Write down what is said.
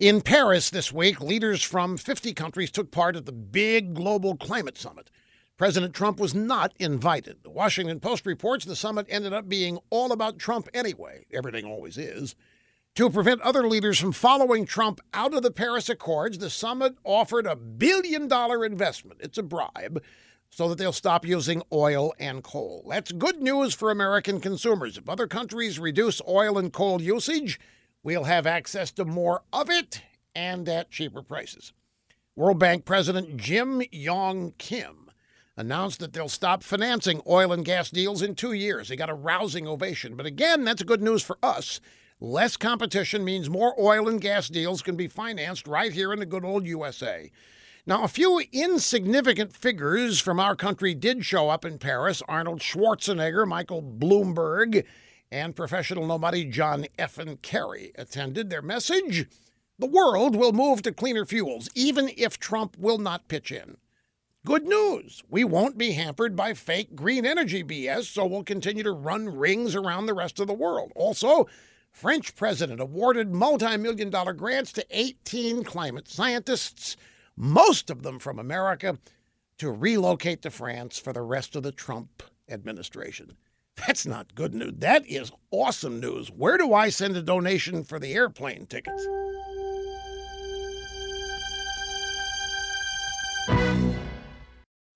In Paris this week, leaders from 50 countries took part at the big global climate summit. President Trump was not invited. The Washington Post reports the summit ended up being all about Trump anyway. Everything always is. To prevent other leaders from following Trump out of the Paris Accords, the summit offered a billion dollar investment. It's a bribe so that they'll stop using oil and coal. That's good news for American consumers. If other countries reduce oil and coal usage, we'll have access to more of it and at cheaper prices. World Bank President Jim Yong Kim announced that they'll stop financing oil and gas deals in two years. They got a rousing ovation. But again, that's good news for us. Less competition means more oil and gas deals can be financed right here in the good old USA. Now, a few insignificant figures from our country did show up in Paris Arnold Schwarzenegger, Michael Bloomberg, and professional nobody John F. and Kerry attended. Their message the world will move to cleaner fuels, even if Trump will not pitch in. Good news. We won't be hampered by fake green energy BS, so we'll continue to run rings around the rest of the world. Also, French president awarded multi-million dollar grants to 18 climate scientists, most of them from America, to relocate to France for the rest of the Trump administration. That's not good news. That is awesome news. Where do I send a donation for the airplane tickets?